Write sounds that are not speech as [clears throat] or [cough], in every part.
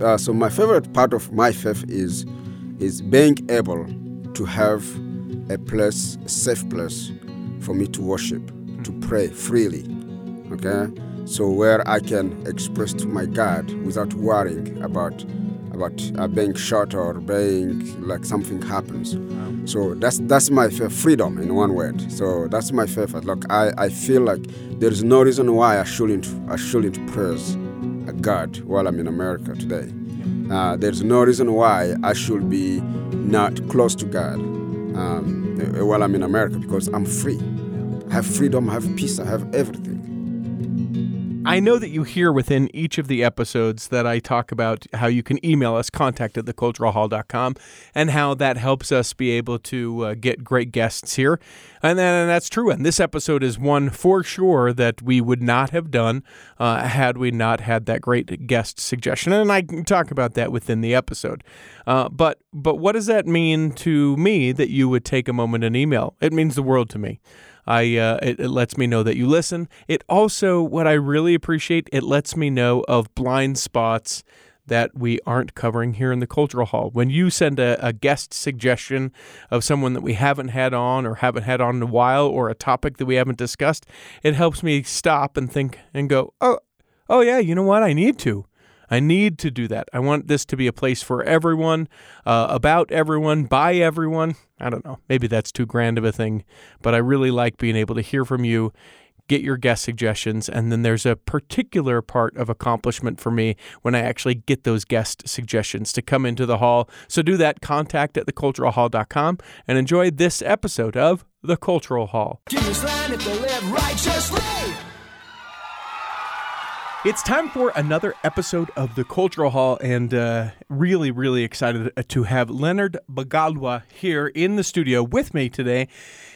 uh, so my favorite part of my faith is is being able to have a place, a safe place for me to worship, to pray freely. Okay, so where I can express to my God without worrying about about uh, being shot or being like something happens. So that's that's my faith, freedom in one word. So that's my favorite. Look, I, I feel like there is no reason why I shouldn't I shouldn't praise God while I'm in America today. Uh, there's no reason why I should be not close to God um, while I'm in America because I'm free. I have freedom, I have peace, I have everything. I know that you hear within each of the episodes that I talk about how you can email us, contact at theculturalhall.com, and how that helps us be able to uh, get great guests here. And, then, and that's true. And this episode is one for sure that we would not have done uh, had we not had that great guest suggestion. And I can talk about that within the episode. Uh, but but what does that mean to me that you would take a moment and email? It means the world to me. I uh, it, it, lets me know that you listen. It also, what I really appreciate, it lets me know of blind spots that we aren't covering here in the Cultural Hall. When you send a, a, guest suggestion of someone that we haven't had on or haven't had on in a while or a topic that we haven't discussed, it helps me stop and think and go, oh, oh yeah, you know what? I need to. I need to do that. I want this to be a place for everyone, uh, about everyone, by everyone. I don't know. Maybe that's too grand of a thing, but I really like being able to hear from you, get your guest suggestions, and then there's a particular part of accomplishment for me when I actually get those guest suggestions to come into the hall. So do that, contact at theculturalhall.com, and enjoy this episode of The Cultural Hall. It's time for another episode of the Cultural Hall, and uh, really, really excited to have Leonard Bagalwa here in the studio with me today.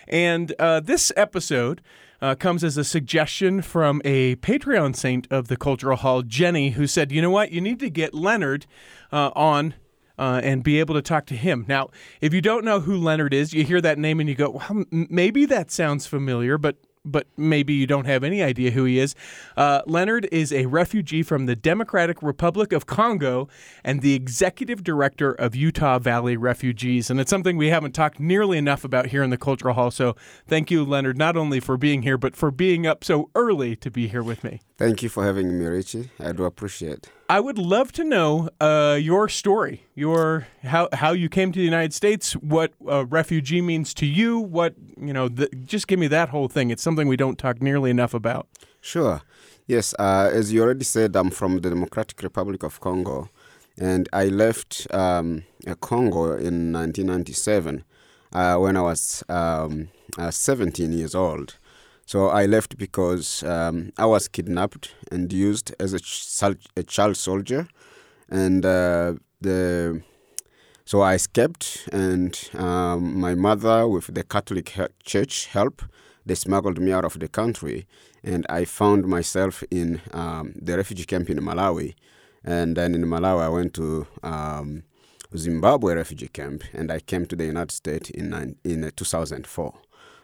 And uh, this episode uh, comes as a suggestion from a Patreon saint of the Cultural Hall, Jenny, who said, "You know what? You need to get Leonard uh, on." Uh, and be able to talk to him. Now, if you don't know who Leonard is, you hear that name and you go, well, maybe that sounds familiar, but but maybe you don't have any idea who he is. Uh, Leonard is a refugee from the Democratic Republic of Congo and the executive director of Utah Valley Refugees. And it's something we haven't talked nearly enough about here in the Cultural Hall. So thank you, Leonard, not only for being here, but for being up so early to be here with me. Thank you for having me, Richie. I do appreciate I would love to know uh, your story, your how how you came to the United States, what a refugee means to you, what you know. The, just give me that whole thing. It's something we don't talk nearly enough about. Sure. Yes. Uh, as you already said, I'm from the Democratic Republic of Congo, and I left um, uh, Congo in 1997 uh, when I was um, uh, 17 years old. So I left because um, I was kidnapped and used as a, ch- a child soldier, and uh, the so I escaped, and um, my mother, with the Catholic Church help, they smuggled me out of the country, and I found myself in um, the refugee camp in Malawi, and then in Malawi I went to um, Zimbabwe refugee camp, and I came to the United States in in 2004.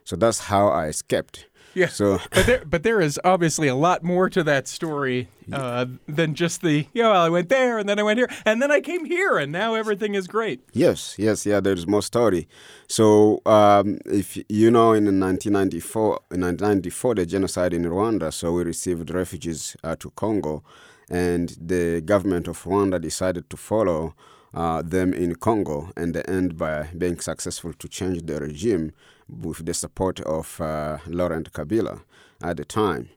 So that's how I escaped. Yeah. So, but there, but there is obviously a lot more to that story uh, than just the yeah. Well, I went there and then I went here and then I came here and now everything is great. Yes, yes, yeah. There's more story. So, um, if you know, in 1994, in 1994, the genocide in Rwanda. So we received refugees uh, to Congo, and the government of Rwanda decided to follow. Uh, them in Congo and they end by being successful to change the regime with the support of uh, Laurent Kabila at the time.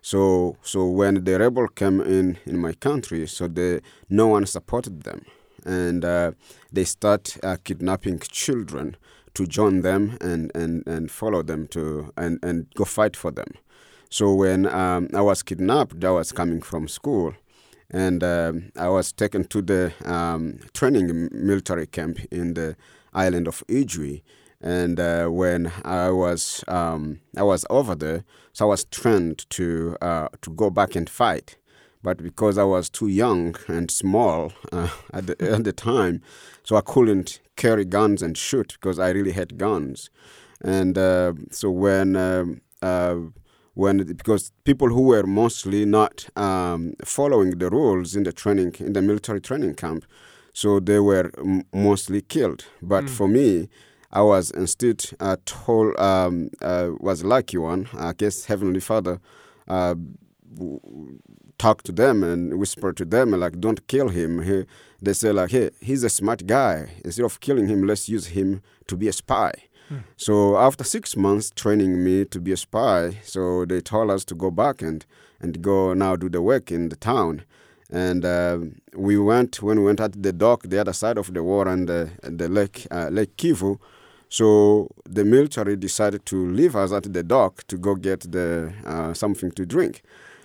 So, so when the rebel came in in my country, so the no one supported them, and uh, they start uh, kidnapping children to join them and, and, and follow them to and, and go fight for them. So when um, I was kidnapped, I was coming from school, and um, I was taken to the um, training military camp in the island of Ijwi and uh, when I was um, I was over there, so I was trained to uh, to go back and fight. But because I was too young and small uh, [laughs] at, the, [laughs] at the time, so I couldn't carry guns and shoot because I really had guns. And uh, so when um, uh, when because people who were mostly not um, following the rules in the training in the military training camp, so they were m- mostly killed. But for me, I was instead uh, told um, uh, was lucky one. I guess Heavenly Father uh, w- talk to them and whisper to them like, "Don't kill him." He, they say like, "Hey, he's a smart guy. Instead of killing him, let's use him to be a spy." So after six months training me to be a spy, so they told us to go back and and go now do the work in the town. And uh, we went when we went at the dock, the other side of the water and the, the lake uh, Lake Kivu. So the military decided to leave us at the dock to go get the uh, something to drink.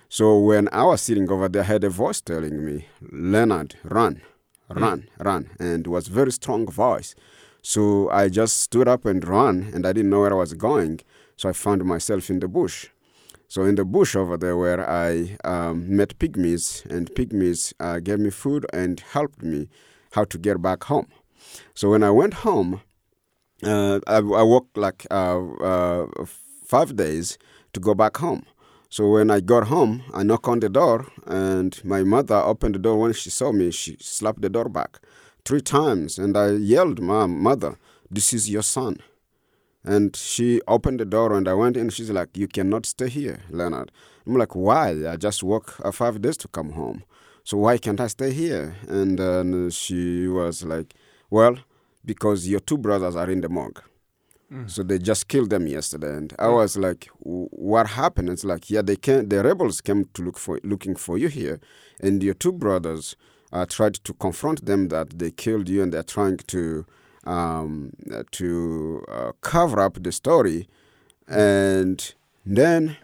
So when I was sitting over there, I had a voice telling me, "Leonard, run, run, run," and it was very strong voice. So I just stood up and ran, and I didn't know where I was going. So I found myself in the bush. So in the bush over there, where I um, met pygmies, and pygmies uh, gave me food and helped me how to get back home. So when I went home, uh, I, I walked like uh, uh, five days to go back home. So when I got home, I knocked on the door, and my mother opened the door. When she saw me, she slapped the door back three times, and I yelled, "Mom, mother, this is your son." And she opened the door, and I went in. She's like, "You cannot stay here, Leonard." I'm like, "Why? I just work uh, five days to come home, so why can't I stay here?" And she was like, "Well, because your two brothers are in the morgue." So they just killed them yesterday, and I was like, "What happened?" It's like, "Yeah, they came. The rebels came to look for looking for you here, and your two brothers uh, tried to confront them that they killed you, and they're trying to um, to uh, cover up the story, and then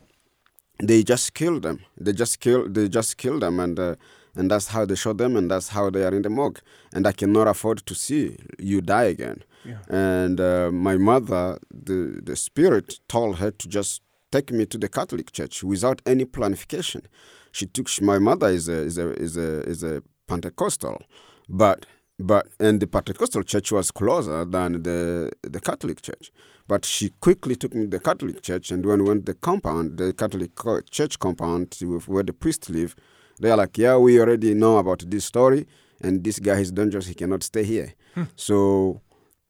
they just killed them. They just kill. They just killed them, and uh, and that's how they shot them, and that's how they are in the morgue. And I cannot afford to see you die again. And uh, my mother, the the spirit, told her to just take me to the Catholic Church without any planification. She took. My mother is a is a is a is a Pentecostal, but but and the Pentecostal church was closer than the the Catholic church. But she quickly took me to the Catholic church, and when we went to the compound, the Catholic church compound where the priests live, they are like, yeah, we already know about this story, and this guy is dangerous. He cannot stay here. So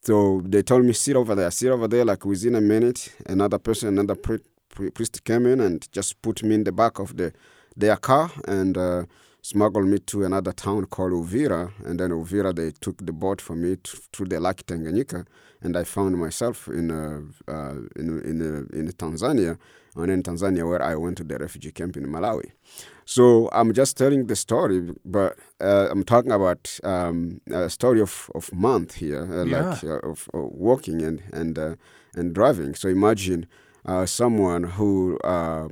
so they told me sit over there, sit over there. Like within a minute, another person, another pri- pri- priest came in and just put me in the back of the their car and uh, smuggled me to another town called Uvira. And then Uvira, they took the boat for me to, through the Lake Tanganyika, and I found myself in uh, uh, in in, uh, in Tanzania, and in Tanzania where I went to the refugee camp in Malawi. So I'm just telling the story, but uh, I'm talking about um, a story of, of month here, uh, like of, of walking and and uh, and driving. So imagine uh, someone who uh,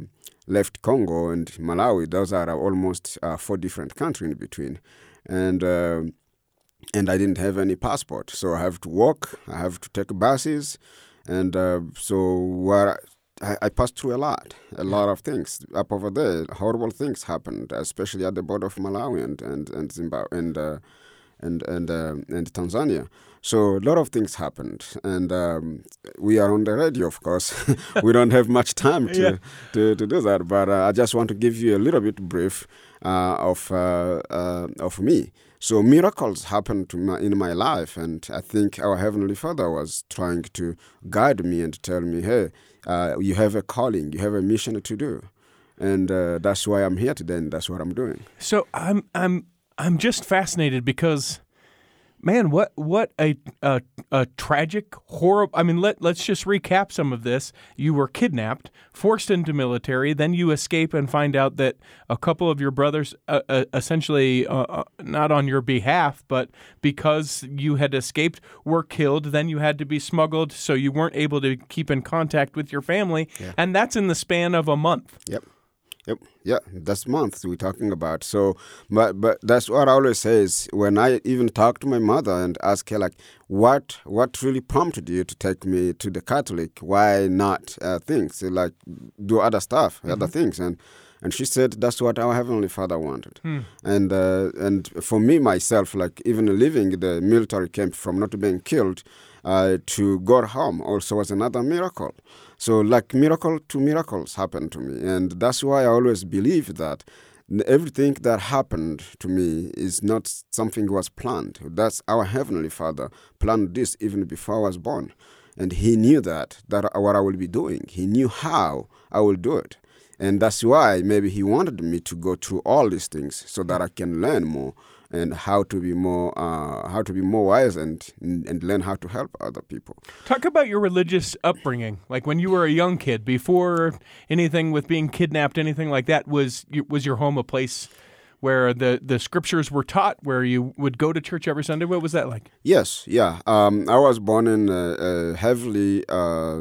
left Congo and Malawi. Those are almost uh, four different countries in between, and. um and I didn't have any passport, so I have to walk. I have to take buses, and uh, so where I, I passed through a lot, a lot of things up over there. Horrible things happened, especially at the border of Malawi and and and Zimbabwe and uh, and and uh, and Tanzania. So a lot of things happened, and um, we are on the radio, of course. [laughs] we don't have much time [laughs] to, Yeah. to, to do that, but uh, I just want to give you a little bit brief uh, of uh, uh, of me. So miracles happened to my, in my life, and I think our heavenly Father was trying to guide me and tell me, "Hey, uh, you have a calling, you have a mission to do," and uh, that's why I'm here today, and that's what I'm doing. So I'm I'm I'm just fascinated because, man, what what a a, a tragic, horrible. I mean, let let's just recap some of this. You were kidnapped, forced into military, then you escape and find out that a couple of your brothers, uh, uh, essentially uh, uh, not on your behalf, but because you had escaped, were killed. Then you had to be smuggled, so you weren't able to keep in contact with your family, and that's in the span of a month. Yep. Yep. Yeah, that's months we're talking about. So, but but that's what I always say is when I even talk to my mother and ask her like, what what really prompted you to take me to the Catholic? Why not uh, things like do other stuff, other things? And and she said that's what our heavenly Father wanted. And uh, and for me myself, like even leaving the military camp from not being killed uh, to go home also was another miracle. So, like miracle to miracles happened to me. And that's why I always believe that everything that happened to me is not something was planned. That's our Heavenly Father planned this even before I was born. And He knew that, that what I will be doing. He knew how I will do it. And that's why maybe He wanted me to go through all these things so that I can learn more and how to be more uh, how to be more wise and and learn how to help other people. Talk about your religious upbringing. Like when you were a young kid, before anything with being kidnapped, anything like that, was was your home a place where the, the scriptures were taught, where you would go to church every Sunday? What was that like? Yes, yeah. Um, I was born in a, a heavily uh,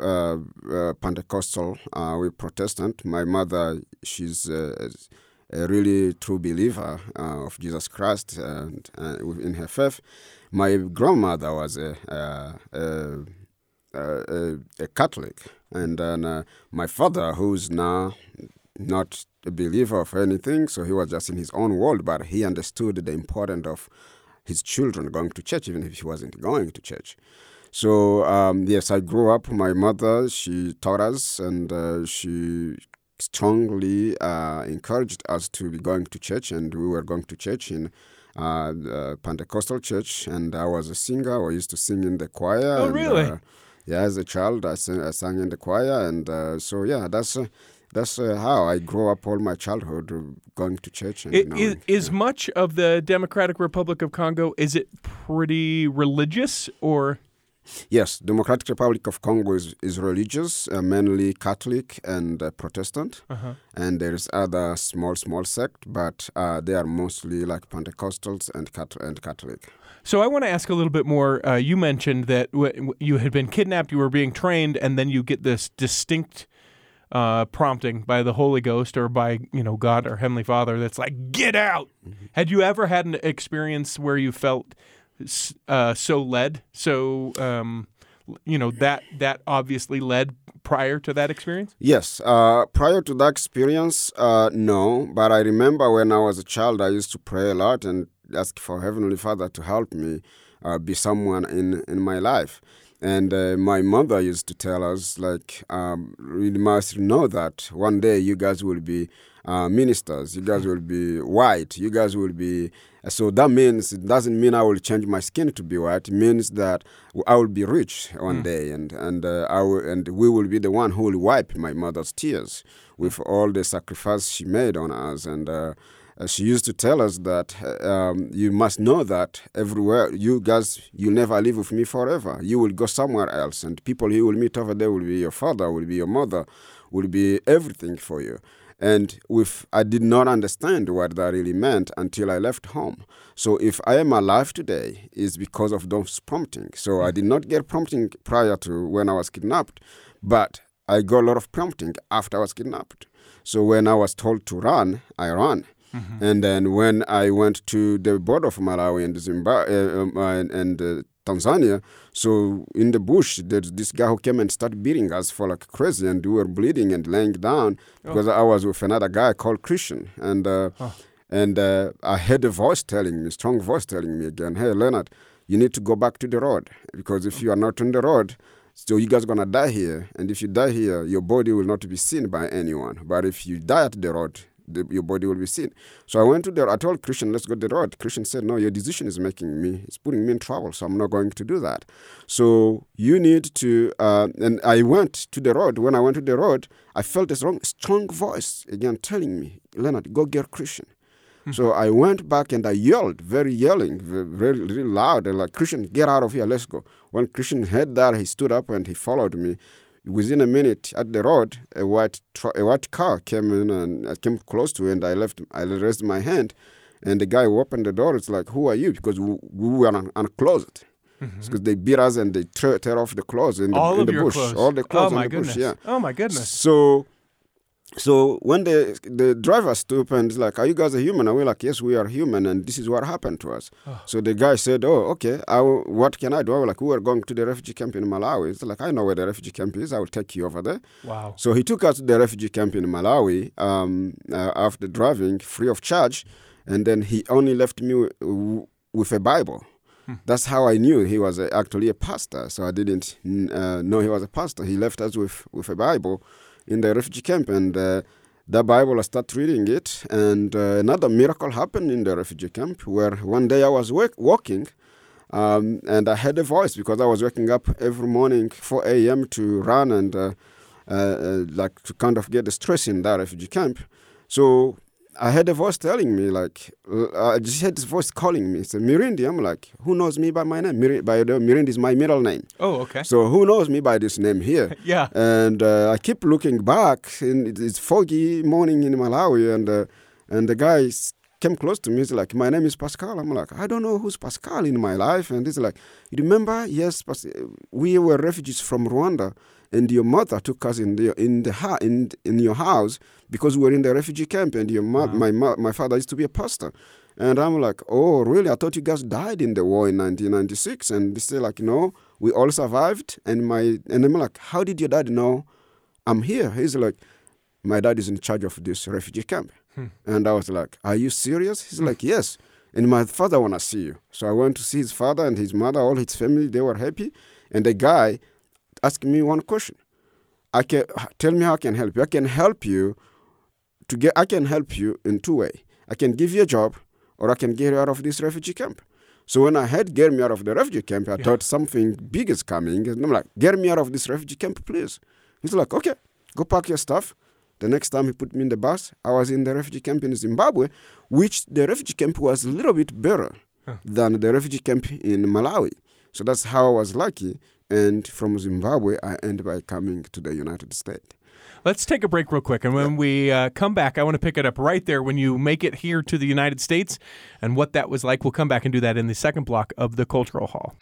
uh, uh, Pentecostal, uh, we Protestant. My mother, she's uh, a really true believer uh, of Jesus Christ and uh, in her faith. My grandmother was a, a, a, a Catholic, and then uh, my father, who's now not a believer of anything, so he was just in his own world, but he understood the importance of his children going to church, even if he wasn't going to church. So um, yes, I grew up. My mother she taught us, and uh, she strongly uh, encouraged us to be going to church, and we were going to church in uh, the Pentecostal church, and I was a singer. I used to sing in the choir. Oh, and, really? Uh, yeah, as a child, I sang, I sang in the choir, and uh, so yeah, that's uh, that's uh, how I grew up all my childhood uh, going to church. And It, knowing, is yeah. much of the Democratic Republic of Congo is it pretty religious or Yes, Democratic Republic of Congo is, is religious, uh, mainly Catholic and uh, Protestant, Uh-huh. and there is other small small sect, but uh, they are mostly like Pentecostals and Cat- and Catholic. So I want to ask a little bit more. Uh, you mentioned that w- w- you had been kidnapped, you were being trained, and then you get this distinct uh, prompting by the Holy Ghost or by you know God or Heavenly Father that's like, "Get out." Had you ever had an experience where you felt uh, so led? So um, you know that that obviously led prior to that experience. Yes, uh, prior to that experience, uh, no, but I remember when I was a child, I used to pray a lot and ask for Heavenly Father to help me uh, be someone in, in my life. And uh, my mother used to tell us, like, um, you must know that one day you guys will be uh, ministers, you guys will be white, you guys will be. So that means it doesn't mean I will change my skin to be white. It means that I will be rich one day, and and uh, I will, and we will be the one who will wipe my mother's tears with all the sacrifice she made on us. And uh, she used to tell us that uh, um, you must know that everywhere you guys you never live with me forever. You will go somewhere else, and people you will meet over there will be your father, will be your mother, will be everything for you. And with I did not understand what that really meant until I left home. So if I am alive today, is because of those prompting. So I did not get prompting prior to when I was kidnapped, but I got a lot of prompting after I was kidnapped. So when I was told to run, I ran. And then when I went to the border of Malawi and Zimbabwe uh, um, uh, and, and uh, Tanzania, so in the bush, there's this guy who came and started beating us for like crazy, and we were bleeding and laying down because I was with another guy called Christian, and uh, and uh, I heard a voice telling me, strong voice telling me again, hey Leonard, you need to go back to the road because if you are not on the road, so you guys gonna die here, and if you die here, your body will not be seen by anyone. But if you die at the road, the, your body will be seen. So I went to the. I told Christian, let's go to the road. Christian said, no, your decision is making me. It's putting me in trouble. So I'm not going to do that. So you need to. Uh, and I went to the road. When I went to the road, I felt a strong, strong voice again telling me, Leonard, go get Christian. So I went back and I yelled, very yelling, ve- very, loud, and like, Christian, get out of here, let's go. When Christian heard that, he stood up and he followed me. Within a minute, at the road, a white a white car came in and I came close to it, and I left. I raised my hand, and the guy who opened the door. It's like, who are you? Because we, we were un- unclothed. Mm-hmm. Because they beat us and they tear, tear off the clothes in the, All in of the your bush. clothes. All the clothes oh my in the goodness. bush. Yeah. Oh my goodness. So, so when the the driver stood and is like, "Are you guys a human?" And we're like, "Yes, we are human, and this is what happened to us." So the guy said, "Oh, okay. I will, what can I do?" I was like, "We are going to the refugee camp in Malawi." It's like, "I know where the refugee camp is. I will take you over there." Wow. So he took us to the refugee camp in Malawi um, uh, after driving free of charge, and then he only left me w- w- with a Bible. That's how I knew he was uh, actually a pastor. So I didn't uh, know he was a pastor. He left us with, with a Bible in the refugee camp, and uh, the Bible, I start reading it. And uh, another miracle happened in the refugee camp where one day I was walking. Um, and I heard a voice because I was waking up every morning 4 a.m. to run and uh, uh, uh, like to kind of get the stress in that refugee camp. So I heard a voice telling me, like, uh, I just heard this voice calling me. It's Mirindi. I'm like, who knows me by my name? Mir- by the Mirindi is my middle name. Oh, okay. So who knows me by this name here? [laughs] Yeah. And uh, I keep looking back, and it's foggy morning in Malawi, and uh, and the guy came close to me. He's like, "My name is Pascal." I'm like, "I don't know who's Pascal in my life." And he's like, "You remember? Yes, Pas- we were refugees from Rwanda, and your mother took us in the in the ha- in in your house because we were in the refugee camp, and your mo- my mo- my father used to be a pastor." And I'm like, oh, really? I thought you guys died in the war in 1996. And they say like, no, we all survived. And my and I'm like, how did your dad know I'm here? He's like, my dad is in charge of this refugee camp. Hmm. And I was like, are you serious? He's hmm. like, yes. And my father wanna see you. So I went to see his father and his mother, all his family. They were happy. And the guy asked me one question. I can tell me how I can help you. I can help you to get. I can help you in two way. I can give you a job, or I can get you out of this refugee camp. So when I heard get me out of the refugee camp, I thought something big is coming. And I'm like, get me out of this refugee camp, please. He's like, okay, go pack your stuff. The next time he put me in the bus, I was in the refugee camp in Zimbabwe, which the refugee camp was a little bit better than the refugee camp in Malawi. So that's how I was lucky. And from Zimbabwe, I end by coming to the United States. Let's take a break real quick. And when we uh, come back, I want to pick it up right there when you make it here to the United States and what that was like. We'll come back and do that in the second block of the Cultural Hall.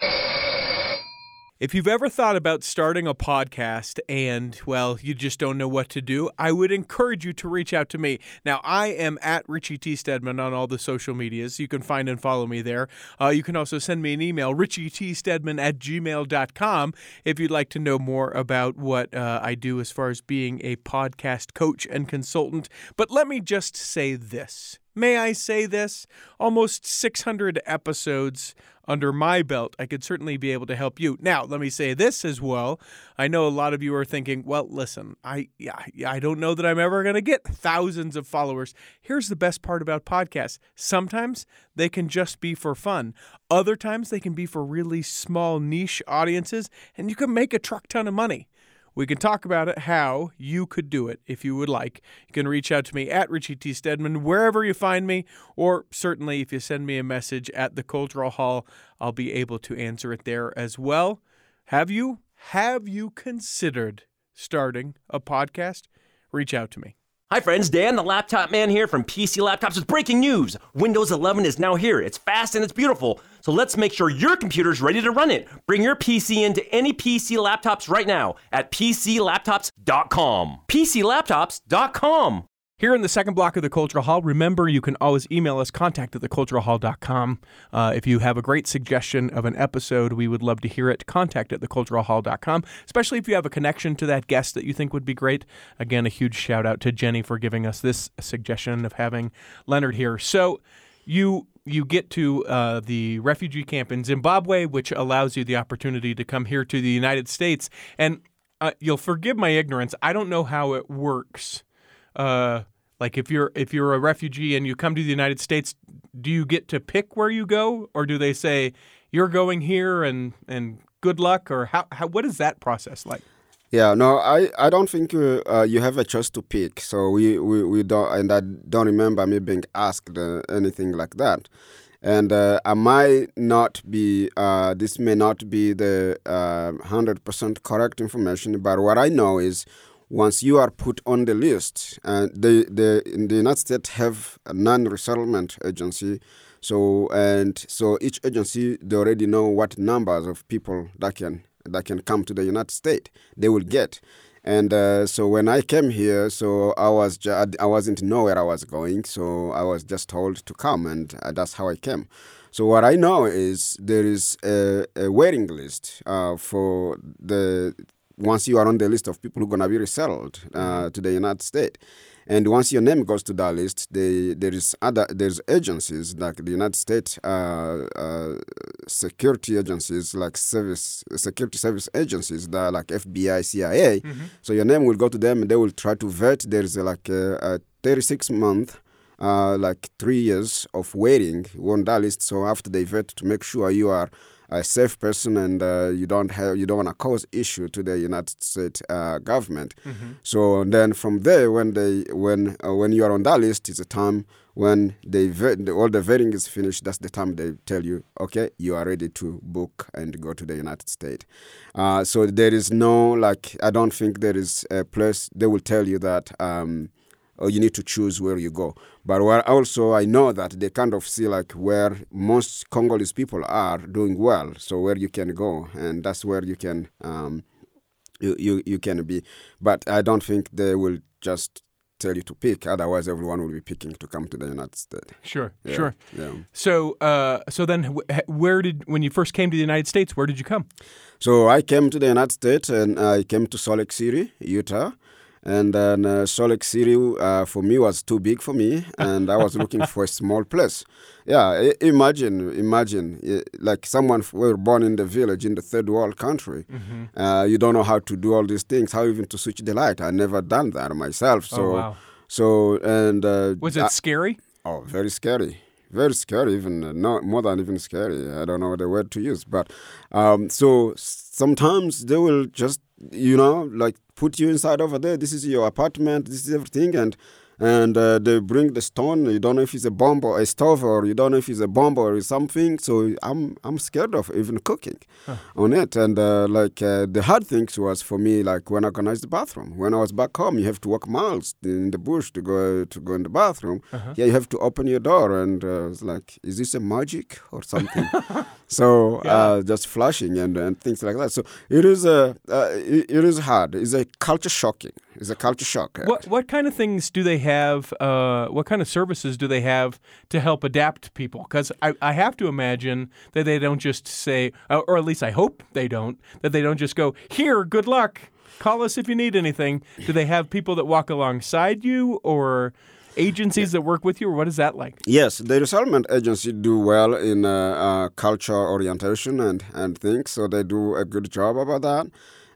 If you've ever thought about starting a podcast and, well, you just don't know what to do, I would encourage you to reach out to me. Now, I am at Richie T. Stedman on all the social medias. You can find and follow me there. Uh, you can also send me an email, richietstedman at gmail.com, if you'd like to know more about what uh, I do as far as being a podcast coach and consultant. But let me just say this. May I say this? Almost 600 episodes under my belt. I could certainly be able to help you. Now, let me say this as well. I know a lot of you are thinking, well, listen, I yeah, I don't know that I'm ever going to get thousands of followers. Here's the best part about podcasts. Sometimes they can just be for fun. Other times they can be for really small niche audiences and you can make a truck ton of money. We can talk about it, how you could do it if you would like. You can reach out to me at Richie T. Stedman, wherever you find me, or certainly if you send me a message at the Cultural Hall, I'll be able to answer it there as well. Have you? Have you considered starting a podcast? Reach out to me. Hi friends, Dan the Laptop Man here from PC Laptops with breaking news. Windows 11 is now here. It's fast and it's beautiful. So let's make sure your computer's ready to run it. Bring your PC into any PC laptops right now at PCLaptops.com. PCLaptops.com. Here in the second block of the Cultural Hall, remember you can always email us contact at theculturalhall.com. Uh, if you have a great suggestion of an episode, we would love to hear it. Contact at theculturalhall.com, especially if you have a connection to that guest that you think would be great. Again, a huge shout out to Jenny for giving us this suggestion of having Leonard here. So you you get to uh, the refugee camp in Zimbabwe, which allows you the opportunity to come here to the United States. And uh, you'll forgive my ignorance. I don't know how it works uh, like if you're if you're a refugee and you come to the United States, do you get to pick where you go, or do they say you're going here and and good luck, or how, how what is that process like? Yeah, no, I, I don't think uh, uh, you have a choice to pick. So we, we, we don't, and I don't remember me being asked uh, anything like that. And uh, I might not be, uh, this may not be the uh, 100% correct information, but what I know is once you are put on the list, uh, the, the, the United States have a non-resettlement agency, so and so each agency they already know what numbers of people that can that can come to the United States they will get. And uh, so when I came here, so I was ju- I wasn't know where I was going, so I was just told to come, and uh, that's how I came. So what I know is there is a, a waiting list uh, for the once you are on the list of people who are gonna be resettled uh, to the United States. And once your name goes to that list, they, there is other there's agencies like the United States uh, uh, security agencies like service security service agencies that are like FBI, CIA. So your name will go to them and they will try to vet. There is uh, like a, a 36 month. Uh, like three years of waiting on that list. So after they vet to make sure you are a safe person and uh, you don't have you don't want to cause issue to the United States uh, government. So then from there, when they when uh, when you are on that list, it's a time when they vet, all the vetting is finished. That's the time they tell you, okay, you are ready to book and go to the United States. Uh, so there is no like I don't think there is a place they will tell you that. Um, or you need to choose where you go. But where also I know that they kind of see like where most Congolese people are doing well, so where you can go, and that's where you can um, you, you you can be. But I don't think they will just tell you to pick. Otherwise, everyone will be picking to come to the United States. Sure, Yeah, sure. Yeah. So, uh, so then, where did when you first came to the United States? Where did you come? So I came to the United States and I came to Salt Lake City, Utah. And then uh, City uh, for me was too big for me, and I was [laughs] looking for a small place. Yeah, I- imagine, imagine, like someone were born in the village in the third world country. Uh, you don't know how to do all these things, how even to switch the light. I never done that myself. So, Oh, wow. so and uh, Was it I- scary? Oh, very scary. Very scary, even uh, no, more than even scary. I don't know the word to use, but um, so sometimes they will just, you know, like put you inside over there. This is your apartment. This is everything, and and uh, they bring the stone. You don't know if it's a bomb or a stove, or you don't know if it's a bomb or something. So I'm I'm scared of even cooking on it. And uh, like uh, the hard things was for me, like when I organized the bathroom. When I was back home, you have to walk miles in the bush to go to go in the bathroom. Yeah, you have to open your door, and uh, it's like, is this a magic or something? [laughs] so uh, just flashing and, and things like that. So it is a uh, it, it is hard. It's a culture shocking. It's a culture shock. What what kind of things do they have? Uh, what kind of services do they have to help adapt people? Because I, I have to imagine that they don't just say, uh, or at least I hope they don't, that they don't just go here. Good luck. Call us if you need anything. Do they have people that walk alongside you, or agencies that work with you, or what is that like? Yes, the resettlement agency do well in uh, uh, culture orientation and, and things, so they do a good job about that.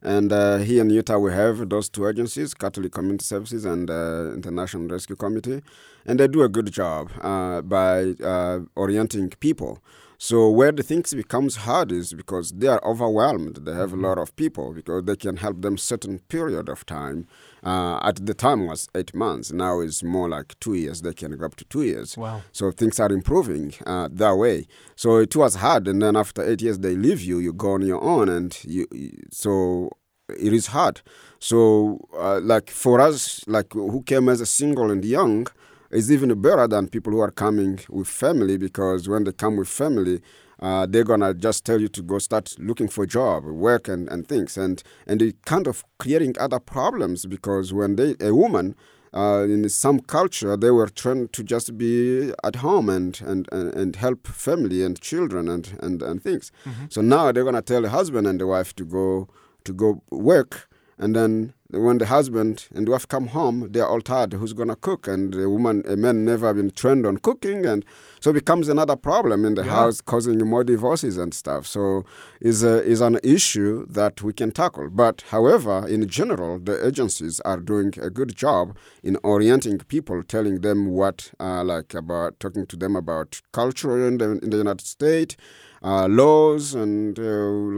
And uh, here in Utah, we have those two agencies, Catholic Community Services and uh, International Rescue Committee, and they do a good job uh, by uh, orienting people. So where the things becomes hard is because they are overwhelmed. They have a lot of people because they can help them certain period of time. Uh, at the time was eight months. Now it's more like two years. They can go up to two years. Wow. So things are improving uh, that way. So it was hard, and then after eight years they leave you. You go on your own, and you. you- So it is hard. So uh, like for us, like who came as a single and young, is even better than people who are coming with family because when they come with family. Uh, they're gonna just tell you to go start looking for job, work, and, and things, and and it kind of creating other problems because when they a woman uh, in some culture, they were trained to just be at home and, and, and, and help family and children and, and, and things. So now they're gonna tell the husband and the wife to go to go work, and then when the husband and wife come home, they're all tired. Who's gonna cook? And the woman, a man, never been trained on cooking, and so it becomes another problem in the house, causing more divorces and stuff. So is is an issue that we can tackle. But however, in general, the agencies are doing a good job in orienting people, telling them what, uh, like about talking to them about culture in the, in the United States uh, laws and uh,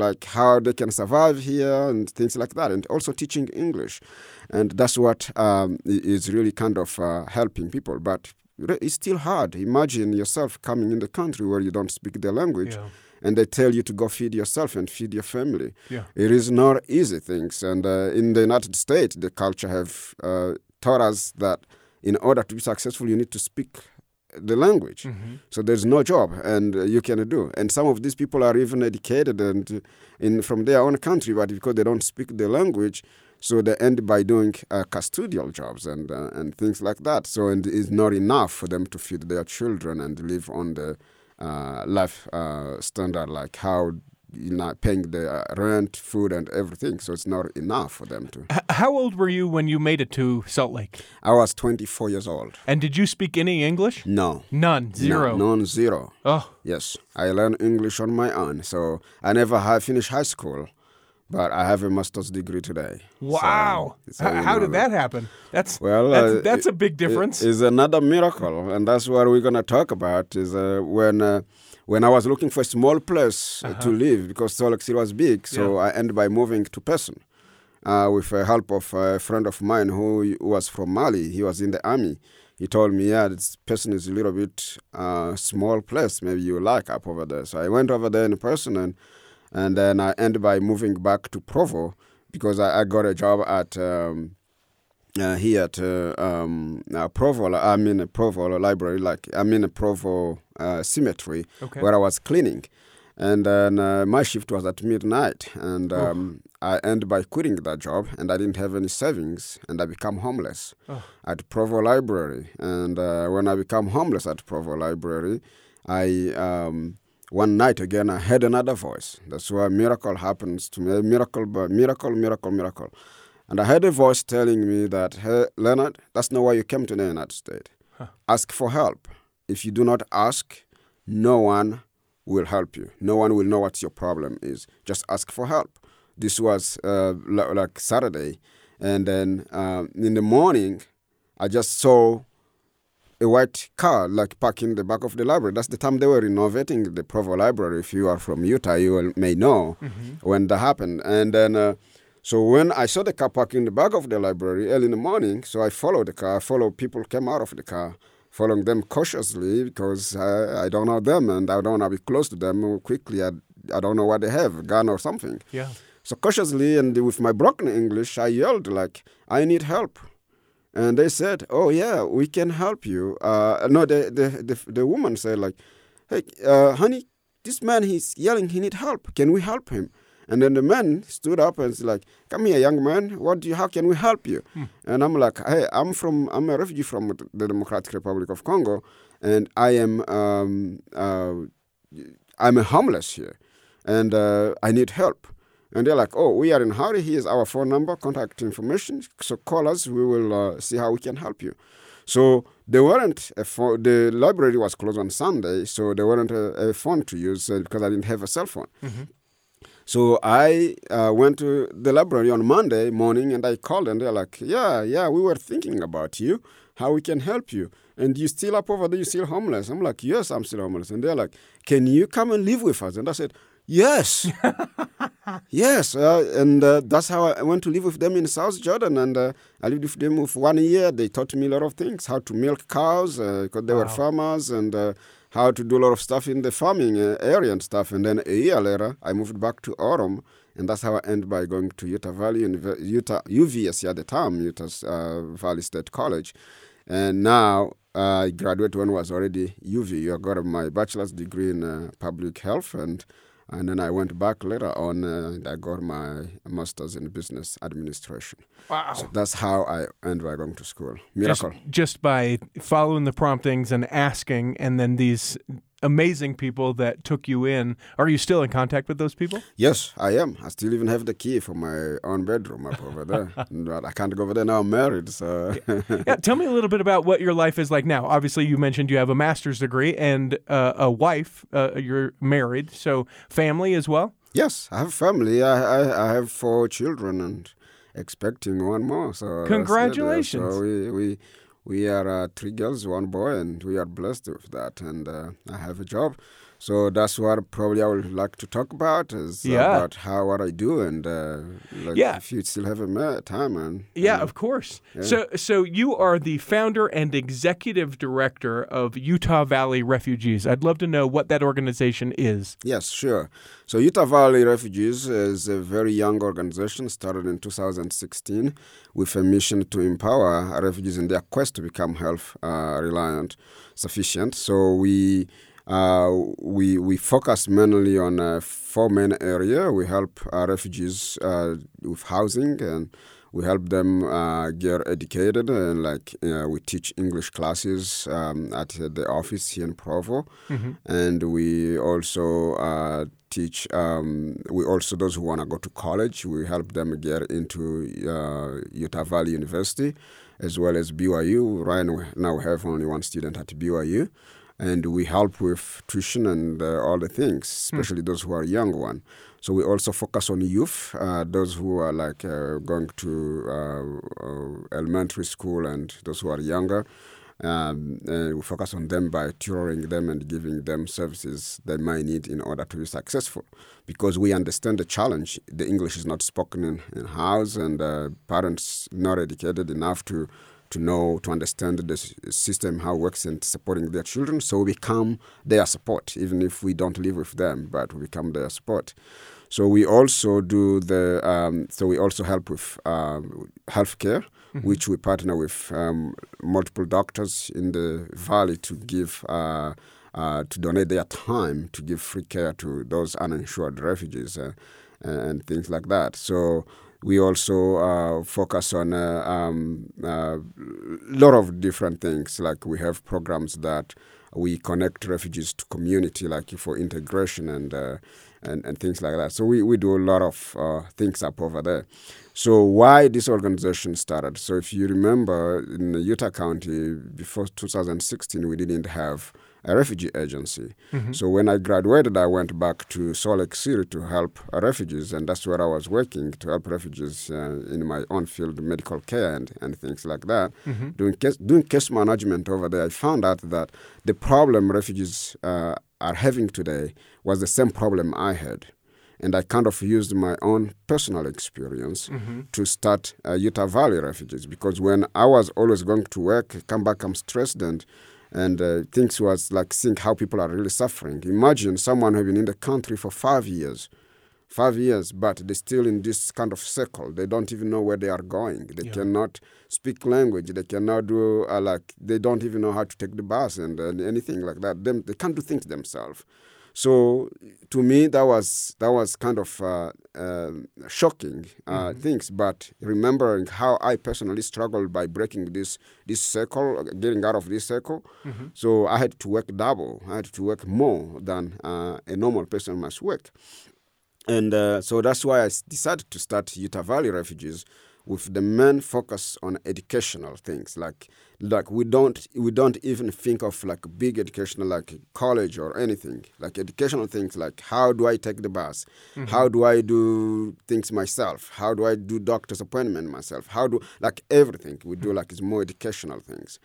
like how they can survive here and things like that, and also teaching English, and that's what um, is really kind of uh, helping people. But it's still hard. Imagine yourself coming in the country where you don't speak the language. Yeah. And they tell you to go feed yourself and feed your family. Yeah. It is not easy things. And uh, in the United States, the culture have uh, taught us that in order to be successful, you need to speak the language. So there's no job, and uh, you can do. And some of these people are even educated and uh, in from their own country, but because they don't speak the language, so they end by doing uh, custodial jobs and uh, and things like that. So and it's not enough for them to feed their children and live on the uh, life uh, standard like how you know, paying the uh, rent, food, and everything. So it's not enough for them to. H- how old were you when you made it to Salt Lake? I was 24 years old. And did you speak any English? No. None. Zero. No, none, zero. Oh, Yes, I learned English on my own. So I never have finished high school, but I have a master's degree today. wow. So- so H- how know did that happen? That's Well, that's, uh, that's a big It- difference. It's another miracle, and that's what we're gonna talk about. Is uh, when uh, when I was looking for a small place uh, to live because Salt was big, so Uh-huh. Yeah. I ended by moving to Payson. Uh, with the help of a friend of mine who was from Mali, he was in the army. He told me, "Yeah, this Payson is a little bit uh, small place. Maybe you like up over there." So I went over there in Payson, and and then I ended by moving back to Provo because I, I got a job at um, uh, here at uh, um, uh, Provo. I'm in a Provo library, like I'm in a Provo uh, cemetery Okay. where I was cleaning, and then uh, my shift was at midnight, and um, I ended by quitting that job, and I didn't have any savings, and I become homeless Oh. at Provo Library, and uh, when I become homeless at Provo Library, I. Um, one night again, I heard another voice. That's why miracle happens to me. Miracle, miracle, miracle, miracle. And I heard a voice telling me that, hey, Leonard, that's not why you came to the United States. Ask for help. If you do not ask, no one will help you. No one will know what your problem is. Just ask for help. This was uh, like Saturday. And then um, in the morning, I just saw a white car like parked in the back of the library. That's the time they were renovating the Provo Library. If you are from Utah, you will, may know when that happened. And then, uh, so when I saw the car parked in the back of the library early in the morning, so I followed the car. I followed people came out of the car, following them cautiously because I, I don't know them and I don't want to be close to them quickly. I, I don't know what they have, gun or something. yeah. So cautiously and with my broken English, I yelled like, "I need help," and they said, "Oh yeah, we can help you." Uh, no, the, the the the woman said like, "Hey, uh, honey, this man he's yelling. He need help. Can we help him?" And then the man stood up and said like, "Come here, young man. What do you? How can we help you?" And I'm like, "Hey, I'm from. I'm a refugee from the Democratic Republic of Congo, and I am. Um, uh, I'm a homeless here, and uh, I need help." And they're like, oh, we are in hurry. Here's our phone number, contact information. So call us. We will uh, see how we can help you. So there weren't a phone. The library was closed on Sunday, so there weren't a, a phone to use uh, because I didn't have a cell phone. So I uh, went to the library on Monday morning and I called and they're like, yeah, yeah, we were thinking about you, how we can help you. And you still up over there, you still homeless. I'm like, yes, I'm still homeless. And they're like, can you come and live with us? And I said, yes. [laughs] yes. Uh, and uh, that's how I went to live with them in South Jordan. And uh, I lived with them for one year. They taught me a lot of things, how to milk cows, because they were farmers, and uh, how to do a lot of stuff in the farming uh, area and stuff. And then a year later, I moved back to Orem, and that's how I ended by going to Utah Valley, Univer- Utah UVSC at the time, Utah uh, Valley State College. And now uh, I graduated when I was already UV. I got my bachelor's degree in uh, public health, and and then I went back later on. Uh, and I got my master's in business administration. Wow. So that's how I ended by going to school. Just, Miracle. just by following the promptings and asking, and then these amazing people that took you in. Are you still in contact with those people? Yes, I am. I still even have the key for my own bedroom up over there. [laughs] but I can't go over there now. I'm married, so yeah, tell me a little bit about what your life is like now. Obviously, you mentioned you have a master's degree and uh, a wife. Uh, you're married, so family as well. yes, I have family. I, I I have four children and expecting one more. So that's it. Yeah, Congratulations. So we we we are uh, three girls, one boy, and we are blessed with that. And uh, I have a job. So that's what probably I would like to talk about is Yeah. about how what I do and uh, like Yeah. if you still have a time and Yeah, and- of course. So, so you are the founder and executive director of Utah Valley Refugees. I'd love to know what that organization is. Yes, sure. So Utah Valley Refugees is a very young organization started in 2016 with a mission to empower refugees in their quest to become health uh, reliant, sufficient. So we uh, we we focus mainly on uh, four main areas. We help uh, refugees uh, with housing and We help them uh, get educated, and like uh, we teach English classes um, at the office here in Provo, and we also uh, teach. Um, we also those who want to go to college. We help them get into uh, Utah Valley University, as well as BYU. Right now, now we have only one student at BYU and we help with tuition and uh, all the things, especially those who are young one. So we also focus on youth, uh, those who are like uh, going to uh, uh, elementary school and those who are younger. Um, we focus on them by tutoring them and giving them services they might need in order to be successful. Because we understand the challenge. The English is not spoken in, in house, and uh, parents not educated enough to to know to understand the system how it works and supporting their children. So we become their support even if we don't live with them but we become their support. So we also do the um, so we also help with um, healthcare which we partner with um, multiple doctors in the valley to give uh, uh, to donate their time to give free care to those uninsured refugees uh, and things like that. So we also uh, focus on a uh, um, uh, lot of different things. Like we have programs that we connect refugees to community, like for integration and uh, and, and things like that. So we, we do a lot of uh, things up over there. So why this organization started? So if you remember, in Utah County before 2016, we didn't have a refugee agency. So when I graduated, I went back to Salt Lake City to help refugees, and that's where I was working to help refugees uh, in my own field, medical care and, and things like that. Doing case, doing case management over there, I found out that the problem refugees uh, are having today was the same problem I had. And I kind of used my own personal experience to start uh, Utah Valley Refugees because when I was always going to work, come back, I'm stressed and and uh, things was like seeing how people are really suffering. Imagine someone who been in the country for five years, five years, but they're still in this kind of circle. They don't even know where they are going. They cannot speak language. They cannot do uh, like they don't even know how to take the bus and, and anything like that. Them they can't do things themselves. So to me, that was that was kind of uh, uh, shocking uh, things. But remembering how I personally struggled by breaking this this circle, getting out of this circle, so I had to work double. I had to work more than uh, a normal person must work. And uh, so that's why I decided to start Utah Valley Refugees with the main focus on educational things. Like, like we don't we don't even think of like big educational like college or anything. Like educational things like how do I take the bus? How do I do things myself? How do I do doctor's appointment myself? How do like everything we do like is more educational things.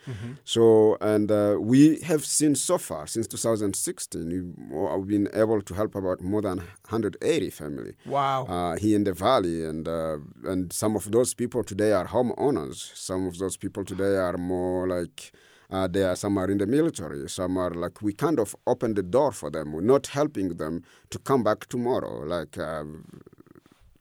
So and uh, we have seen so far since 2016 we- we've been able to help about more than 180 family Wow. uh, here in the valley, and uh, and some of those people today are homeowners. Some of those people today are more like uh, they are some are in the military. Some are like we kind of open the door for them. We're not helping them to come back tomorrow. Like. Uh,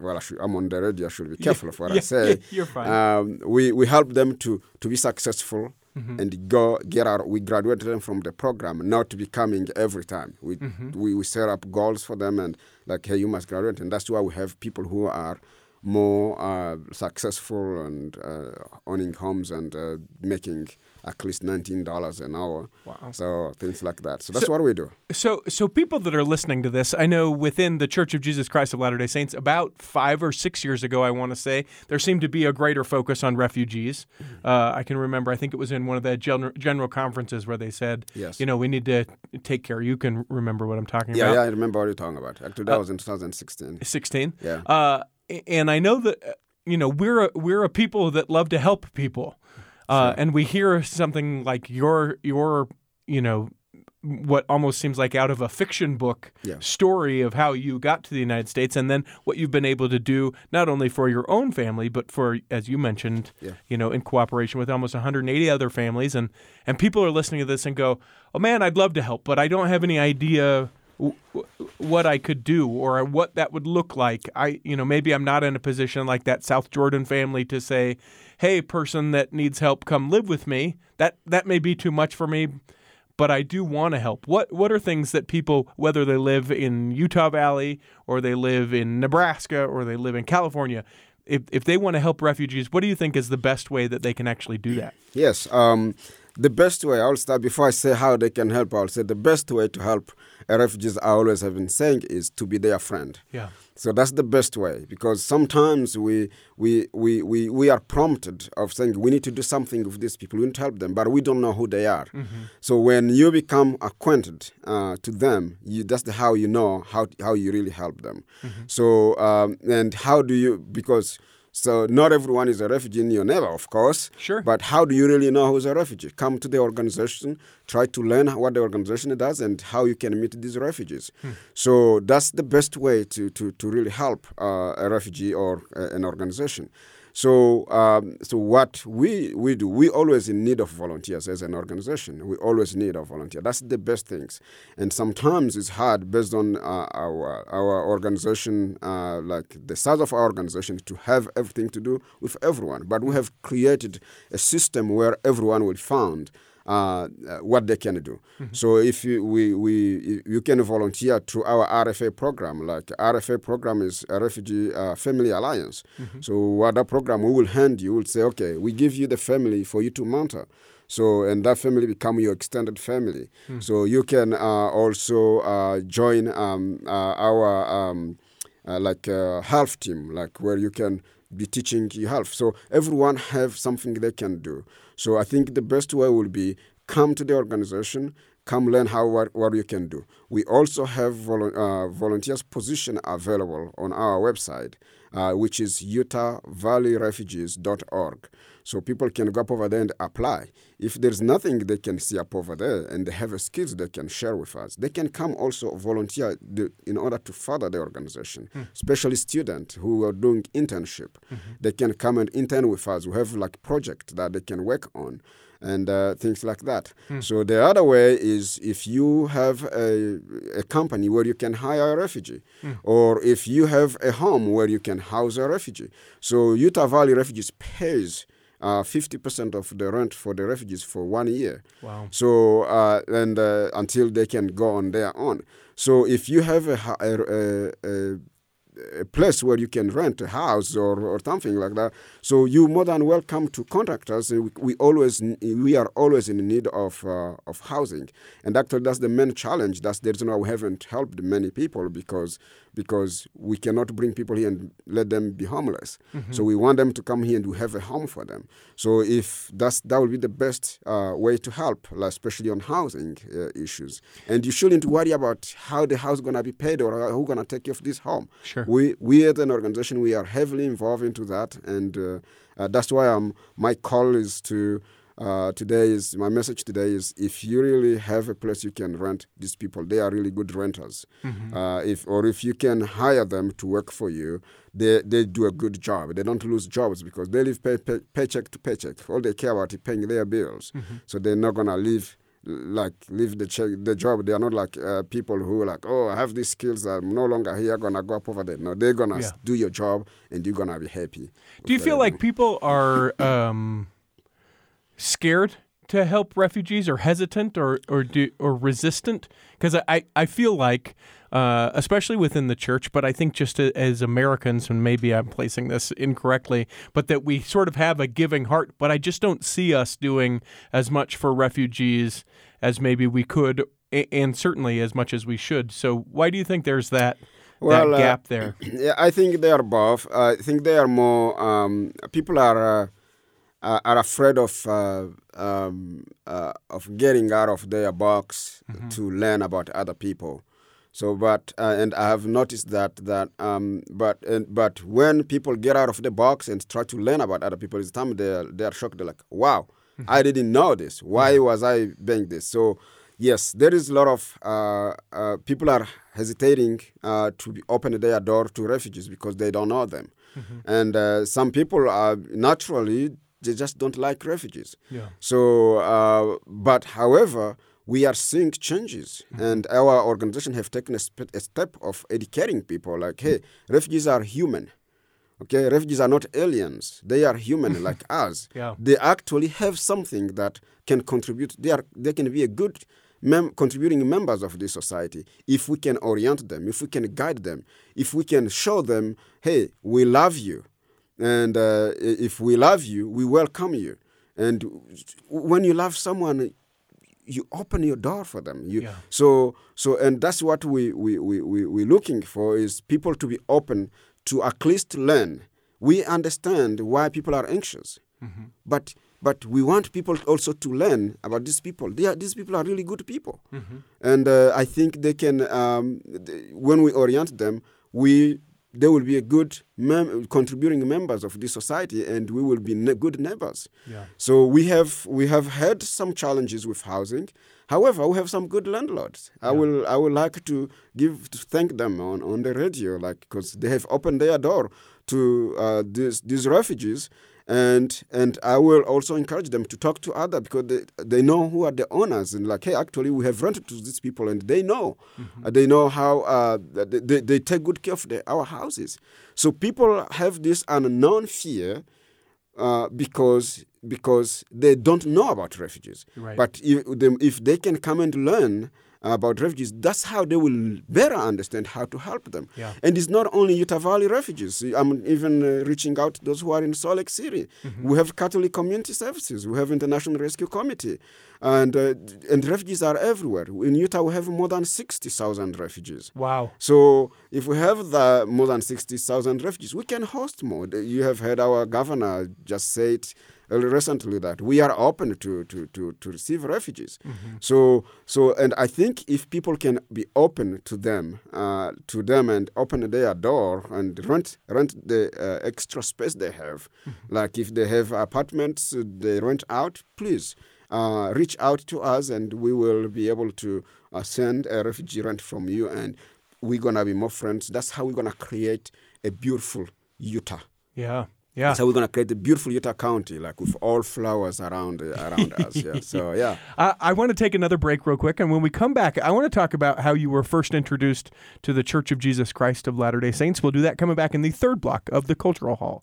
well, I should, I'm on the radio. I should be [laughs] careful of what I yeah, say. you're fine. Um, we we help them to to be successful Mm-hmm. and go get out. We graduate them from the program, not to be coming every time. We, Mm-hmm. we we set up goals for them and like, hey, you must graduate, and that's why we have people who are more uh, successful and uh, owning homes and uh, making at least nineteen dollars an hour. Wow. So things like that. So that's So- what we do. So, so people that are listening to this, I know within the Church of Jesus Christ of Latter Day Saints, about five or six years ago, I want to say there seemed to be a greater focus on refugees. Mm-hmm. Uh, I can remember, I think it was in one of the general, general conferences where they said, Yes. you know, we need to take care. You can remember what I'm talking Yeah, about. yeah, yeah, I remember what you're talking about. Actually, that was in 2016. 16. Yeah. Uh, and I know that uh, you know we're a, we're a people that love to help people, uh, and we hear something like your your you know what almost seems like out of a fiction book Yeah. story of how you got to the United States, and then what you've been able to do not only for your own family but for as you mentioned, Yeah. you know, in cooperation with almost 180 other families, and and people are listening to this and go, oh man, I'd love to help, but I don't have any idea what I could do or what that would look like. I, you know, maybe I'm not in a position like that South Jordan family to say, "Hey, person that needs help, come live with me." That that may be too much for me, but I do want to help. What what are things that people, whether they live in Utah Valley or they live in Nebraska or they live in California, if if they want to help refugees, what do you think is the best way that they can actually do that? Yes. Um, the best way, I'll start before I say how they can help, I'll say the best way to help refugees, I always have been saying, is to be their friend. Yeah. So that's the best way because sometimes we, we, we, we, we are prompted of saying we need to do something with these people, we need to help them, but we don't know who they are. So when you become acquainted uh, to them, you, that's the how you know how, how you really help them. So, um, and how do you, because so not everyone is a refugee in your neighbor, of course. Sure. But how do you really know who's a refugee? Come to the organization, try to learn what the organization does and how you can meet these refugees. So that's the best way to, to, to really help uh, a refugee or uh, an organization. So, um, so what we, we do, we always in need of volunteers as an organization. We always need a volunteer. That's the best things. And sometimes it's hard based on uh, our our organization, uh, like the size of our organization, to have everything to do with everyone. But we have created a system where everyone will find uh, uh, what they can do. So if you, we, we, you can volunteer through our RFA program. Like RFA program is a Refugee uh, Family Alliance. So what that program we will hand you, will say, okay, we give you the family for you to mentor. So and that family become your extended family. So you can uh, also uh, join um, uh, our um, uh, like uh, health team, like where you can be teaching health. So everyone have something they can do. So I think the best way will be come to the organization, come learn how what, what you can do. We also have volu- uh, volunteers position available on our website, uh, which is utahvalleyrefugees.org. So people can go up over there and apply. If there's nothing they can see up over there and they have skills they can share with us, they can come also volunteer in order to further the organization, hmm. especially students who are doing internship. Mm-hmm. They can come and intern with us. We have like project that they can work on and uh, things like that. Hmm. So the other way is if you have a, a company where you can hire a refugee, hmm. or if you have a home where you can house a refugee. So Utah Valley Refugees pays 50% of the rent for the refugees for one year. Wow. So uh, and uh, until they can go on their own. So if you have a, a, a, a a place where you can rent a house or, or something like that. So you more than welcome to contact us. We, we always we are always in need of uh, of housing, and actually that's the main challenge. That's the reason why we haven't helped many people because because we cannot bring people here and let them be homeless. So we want them to come here and we have a home for them. So if that's that will be the best uh, way to help, especially on housing uh, issues. And you shouldn't worry about how the house gonna be paid or who gonna take care of this home. Sure. We we as an organization we are heavily involved into that, and uh, uh, that's why um, my call is to. Uh, today is my message today is if you really have a place you can rent these people they are really good renters uh, if or if you can hire them to work for you they, they do a good job they don't lose jobs because they live pay, pay, paycheck to paycheck all they care about is paying their bills so they're not gonna leave like leave the check, the job. They are not like uh, people who are like, oh, I have these skills. I'm no longer here. Gonna go up over there. No, they're gonna Yeah. do your job, and you're gonna be happy. Do you feel like people are um, scared to help refugees, or hesitant, or or do or resistant? Because I I feel like. Uh, especially within the church, but I think just a, as Americans, and maybe I'm placing this incorrectly, but that we sort of have a giving heart, but I just don't see us doing as much for refugees as maybe we could, a- and certainly as much as we should. So, why do you think there's that Well, that uh, gap there? [clears throat] yeah, I think they are both. I think they are more. Um, people are uh, uh, are afraid of uh, um, uh, of getting out of their box to learn about other people. So, but uh, and I have noticed that that um, but and, but when people get out of the box and try to learn about other people, it's time they are, they are shocked. They're like, "Wow, I didn't know this. Why was I being this?" So, yes, there is a lot of uh, uh, people are hesitating uh, to be open their door to refugees because they don't know them, and uh, some people are naturally they just don't like refugees. Yeah. So, uh, but however, we are seeing changes, and our organization have taken a, sp- a step of educating people. Like, hey, refugees are human. Okay, refugees are not aliens; they are human [laughs] like us. Yeah. They actually have something that can contribute. They are they can be a good mem- contributing members of this society if we can orient them, if we can guide them, if we can show them, hey, we love you. And uh, if we love you, we welcome you. And when you love someone, you open your door for them. You, Yeah. So, so, and that's what we we we we we're looking for is people to be open to at least learn. We understand why people are anxious, but but we want people also to learn about these people. They are, these people are really good people, and uh, I think they can. Um, th- when we orient them, we they will be a good mem- contributing members of this society, and we will be ne- good neighbors. Yeah. So we have we have had some challenges with housing. However, we have some good landlords. I will I would like to give to thank them on, on the radio, like because they have opened their door to uh, these these refugees, and and I will also encourage them to talk to other because they, they know who are the owners and like hey actually we have rented to these people and they know Uh, they know how uh, they, they, they take good care of the, our houses. So people have this unknown fear uh, because because they don't know about refugees. Right. But if, if they can come and learn about refugees, that's how they will better understand how to help them. Yeah. And it's not only Utah Valley refugees. I'm even uh, reaching out to those who are in Salt Lake City. Mm-hmm. We have Catholic Community Services. We have International Rescue Committee, and uh, and refugees are everywhere. In Utah, we have more than sixty thousand refugees. Wow. So if we have the more than 60,000 refugees, we can host more. You have heard our governor just say it recently that we are open to, to, to, to receive refugees. So, so, and I think if people can be open to them, uh, to them and open their door and rent, rent the uh, extra space they have, like if they have apartments uh, they rent out, please uh, reach out to us and we will be able to uh, send a refugee rent from you and we're going to be more friends. That's how we're going to create a beautiful Utah. Yeah. Yeah. That's how we're going to create a beautiful Utah County, like with all flowers around around [laughs] us. Yeah. So yeah. Uh, I want to take another break real quick, and when we come back, I want to talk about how you were first introduced to the Church of Jesus Christ of Latter Day Saints. We'll do that coming back in the third block of the Cultural Hall.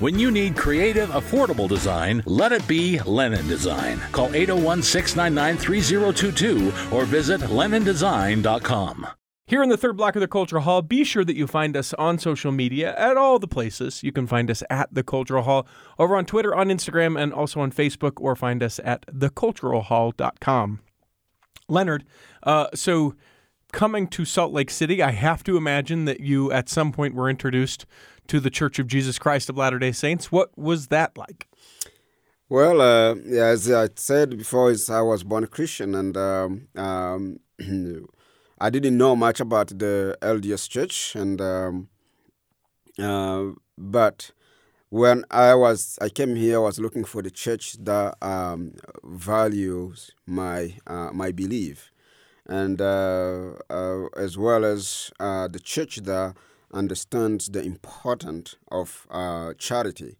When you need creative, affordable design, let it be Lennon Design. Call 801 699 3022 or visit LennonDesign.com. Here in the third block of the Cultural Hall, be sure that you find us on social media at all the places. You can find us at the Cultural Hall over on Twitter, on Instagram, and also on Facebook, or find us at theculturalhall.com. Leonard, uh, so coming to Salt Lake City, I have to imagine that you at some point were introduced to the Church of Jesus Christ of Latter day Saints. What was that like? Well, uh, as I said before, I was born a Christian, and um, um, [clears throat] I didn't know much about the LDS Church, and um, uh, but when I was I came here, I was looking for the church that um, values my uh, my belief, and uh, uh, as well as uh, the church that understands the importance of uh, charity.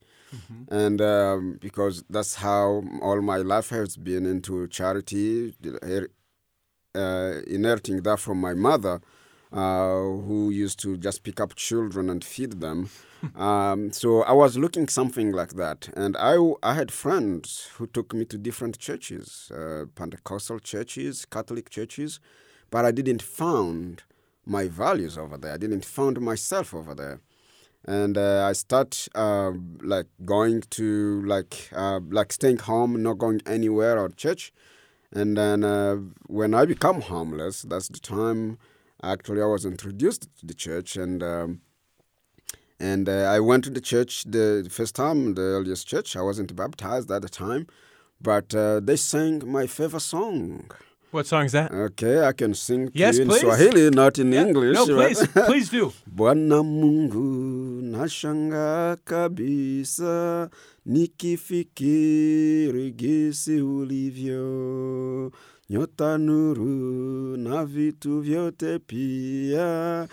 And um, because that's how all my life has been into charity, uh, inheriting that from my mother, uh, who used to just pick up children and feed them. [laughs] um, so I was looking something like that, and I I had friends who took me to different churches, uh, Pentecostal churches, Catholic churches, but I didn't found my values over there. I didn't found myself over there and uh, I start uh, like going to like uh, like staying home, not going anywhere or church. And then uh, when I become homeless, that's the time actually I was introduced to the church, and um, and uh, I went to the church the first time, the earliest church. I wasn't baptized at the time, but uh, they sang my favorite song. What song is that? Okay, I can sing to Yes, you in please. Swahili, not in English. No, right? please, [laughs] please do. Bwana Mungu nashanga kabisa nikifikiri gisi ulivyo nyota nuru na vitu vyote pia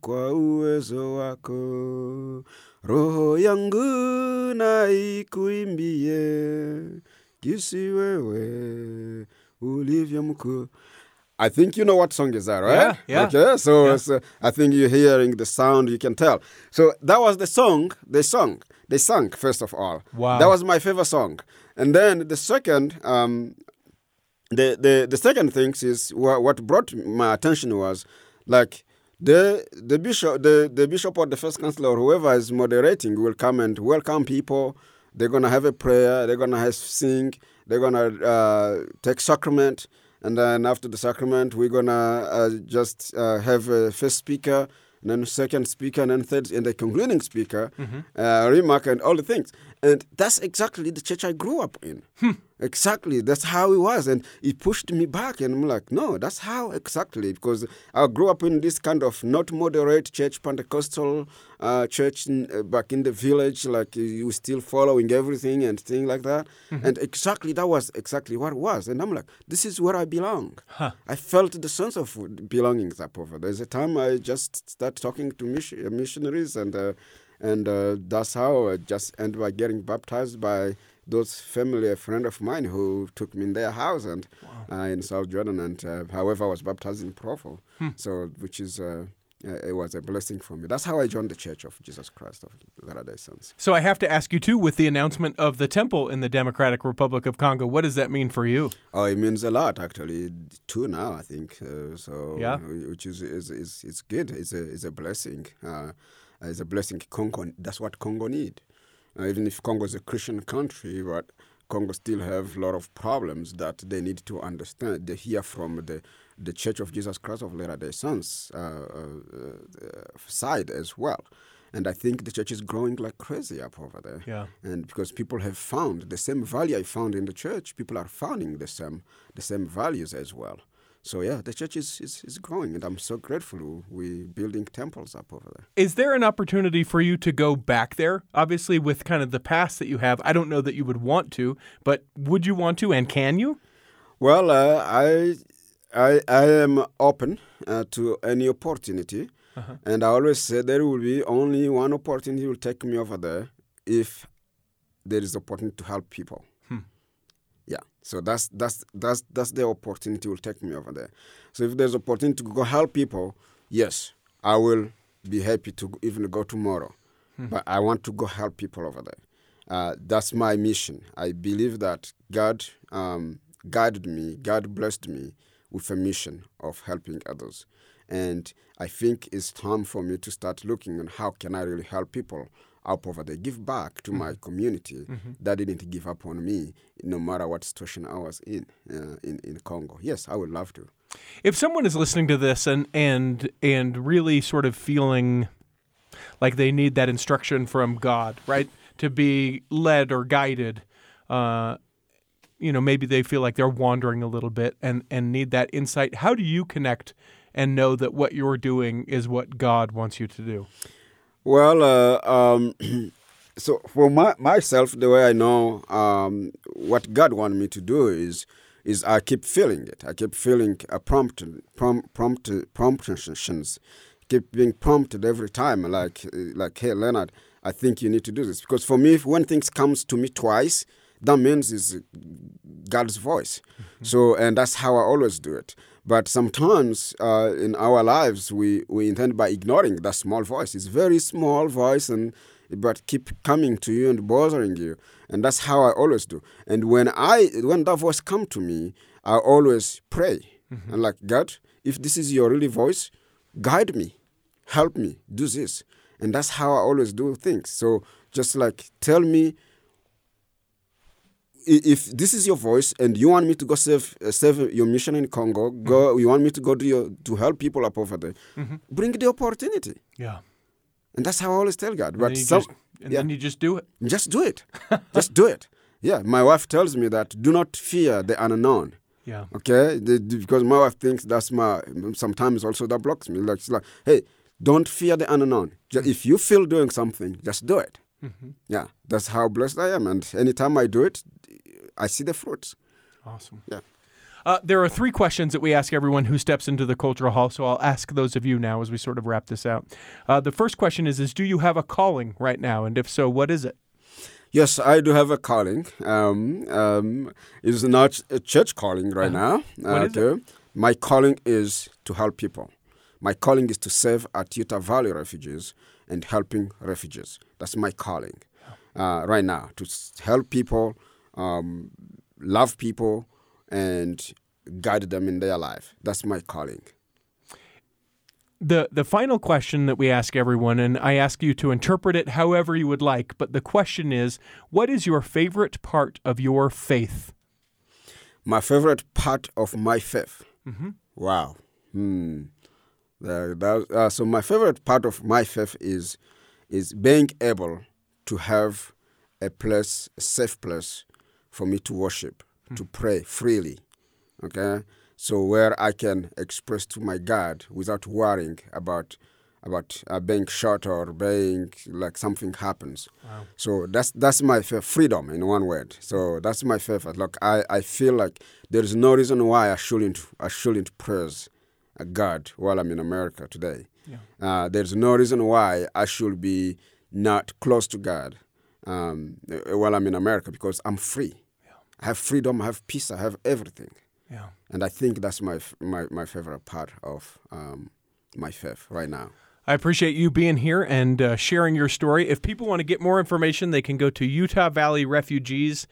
kwa uwezo wako roho yangu na ikuimbie gisi wewe ulivyo mkuu I think you know what song is that, right? Yeah, yeah. Okay, so, so I think you're hearing the sound, you can tell. So that was the song they sung. They sang, first of all. Wow. That was my favorite song. And then the second, um, the, the, the second thing is what brought my attention was like the the bishop the, the bishop or the first counselor or whoever is moderating will come and welcome people. They're gonna have a prayer. They're gonna have sing. They're gonna uh, take sacrament, and then after the sacrament, we're gonna uh, just uh, have a first speaker, and then second speaker, and then third, and the concluding speaker, uh, remark, and all the things. And that's exactly the church I grew up in. Exactly, that's how it was, and it pushed me back. And I'm like, no, that's how exactly because I grew up in this kind of not moderate church, Pentecostal uh, church in, uh, back in the village, like you still following everything and things like that. And exactly that was exactly what it was. And I'm like, this is where I belong. I felt the sense of belonging over. There's a time I just started talking to mission- missionaries and. Uh, and uh, that's how I just ended by getting baptized by those family, a friend of mine who took me in their house and uh, in South Jordan. And uh, however, I was baptized in Provo, so which is uh, uh, it was a blessing for me. That's how I joined the Church of Jesus Christ of Latter-day Saints. So I have to ask you too, with the announcement of the temple in the Democratic Republic of Congo, what does that mean for you? Oh, it means a lot actually. Two now, I think. Uh, so Yeah. which is is, is is good. It's a it's a blessing. Uh, it's a blessing. Congo. That's what Congo need. Uh, even if Congo is a Christian country, but Congo still have a lot of problems that they need to understand. They hear from the the Church of Jesus Christ of Latter-day Saints uh, uh, uh, side as well. And I think the church is growing like crazy up over there. Yeah. And because people have found the same value I found in the church, people are finding the same the same values as well. So yeah, the church is, is, is growing, and I'm so grateful we're building temples up over there. Is there an opportunity for you to go back there? Obviously, with kind of the past that you have, I don't know that you would want to, but would you want to and can you? Well, uh, I, I, I am open uh, to any opportunity, and I always say there will be only one opportunity will take me over there if there is opportunity to help people. So that's that's that's that's the opportunity will take me over there. So if there's opportunity to go help people, yes, I will be happy to even go tomorrow. But I want to go help people over there. Uh, that's my mission. I believe that God um, guided me, God blessed me with a mission of helping others. And I think it's time for me to start looking on how can I really help people over there, give back to my community that didn't give up on me, no matter what situation I was in, uh, in in Congo. Yes, I would love to. If someone is listening to this and and and really sort of feeling like they need that instruction from God, right, to be led or guided, uh, you know, maybe they feel like they're wandering a little bit and and need that insight. How do you connect and know that what you're doing is what God wants you to do? Well, uh, um, [clears throat] so for my, myself, the way I know um, what God wanted me to do is is I keep feeling it. I keep feeling a prompt, prompt, prompt, promptions, keep being prompted every time. Like like, hey, Leonard, I think you need to do this because for me, when things comes to me twice, that means it's God's voice. So, and that's how I always do it. But sometimes uh, in our lives, we, we intend by ignoring that small voice. It's very small voice, and but keep coming to you and bothering you. And that's how I always do. And when I when that voice come to me, I always pray. And like God, if this is your really voice, guide me, help me, do this. And that's how I always do things. So just like tell me if this is your voice and you want me to go save uh, save your mission in Congo, mm-hmm. go. You want me to go to your to help people up over there. Mm-hmm. Bring the opportunity, Yeah. and that's how I always tell God. And But then you some, just, and yeah. then you just do it. just do it, [laughs] just do it. Yeah, my wife tells me that do not fear the unknown. Yeah. Okay, the, the- because my wife thinks that's my. Sometimes also that blocks me. Like she's like, hey, don't fear the unknown. Ju- mm-hmm. If you feel doing something, just do it. Yeah, that's how blessed I am. And anytime I do it, I see the fruits. Awesome. Yeah. Uh, there are three questions that we ask everyone who steps into the cultural hall. So I'll ask those of you now as we sort of wrap this out. Uh, the first question is: Is do you have a calling right now? And if so, what is it? Yes, I do have a calling. Um, um, it's not a church calling right now. Uh-huh. What is it? okay. My calling is to help people. My calling is to serve at Utah Valley refugees and helping refugees. That's my calling uh, right now to help people, um, love people, and guide them in their life. That's my calling. The the final question that we ask everyone, and I ask you to interpret it however you would like, but the question is: What is your favorite part of your faith? My favorite part of my faith. Wow. Hmm. Uh, that, uh, so my favorite part of my faith is is being able to have a place, a safe place for me to worship, to pray freely. Okay. So where I can express to my God without worrying about about uh, being shot or being like something happens. So that's that's my fa- freedom in one word. So that's my favorite. Look, I, I feel like there is no reason why I shouldn't I shouldn't praise uh, God while I'm in America today. Uh, there's no reason why I should be not close to God um, uh, while I'm in America because I'm free. I have freedom. I have peace. I have everything. Yeah. And I think that's my my, my favorite part of um, my faith right now. I appreciate you being here and uh, sharing your story. If people want to get more information, they can go to Utah Valley Refugees.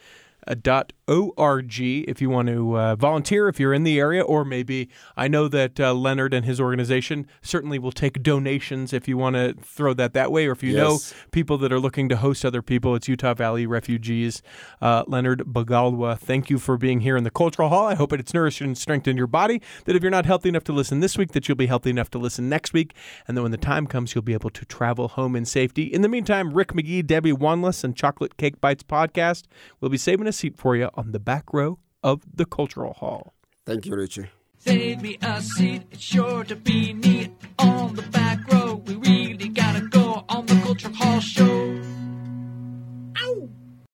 uh, Dot org if you want to uh, volunteer if you're in the area or maybe I know that uh, Leonard and his organization certainly will take donations if you want to throw that that way or if you know people that are looking to host other people. It's Utah Valley Refugees. Uh, Leonard Bagalwa thank you for being here in the Cultural Hall. I hope it's nourished and strengthened your body that if you're not healthy enough to listen this week that you'll be healthy enough to listen next week. And then when the time comes you'll be able to travel home in safety. In the meantime Rick McGee Debbie Wanless and Chocolate Cake Bites podcast will be saving a seat for you on the back row of the Cultural Hall Thank you, Richie. Save me a seat, it's sure to be neat on the back row. We really gotta go on the Culture Hall show.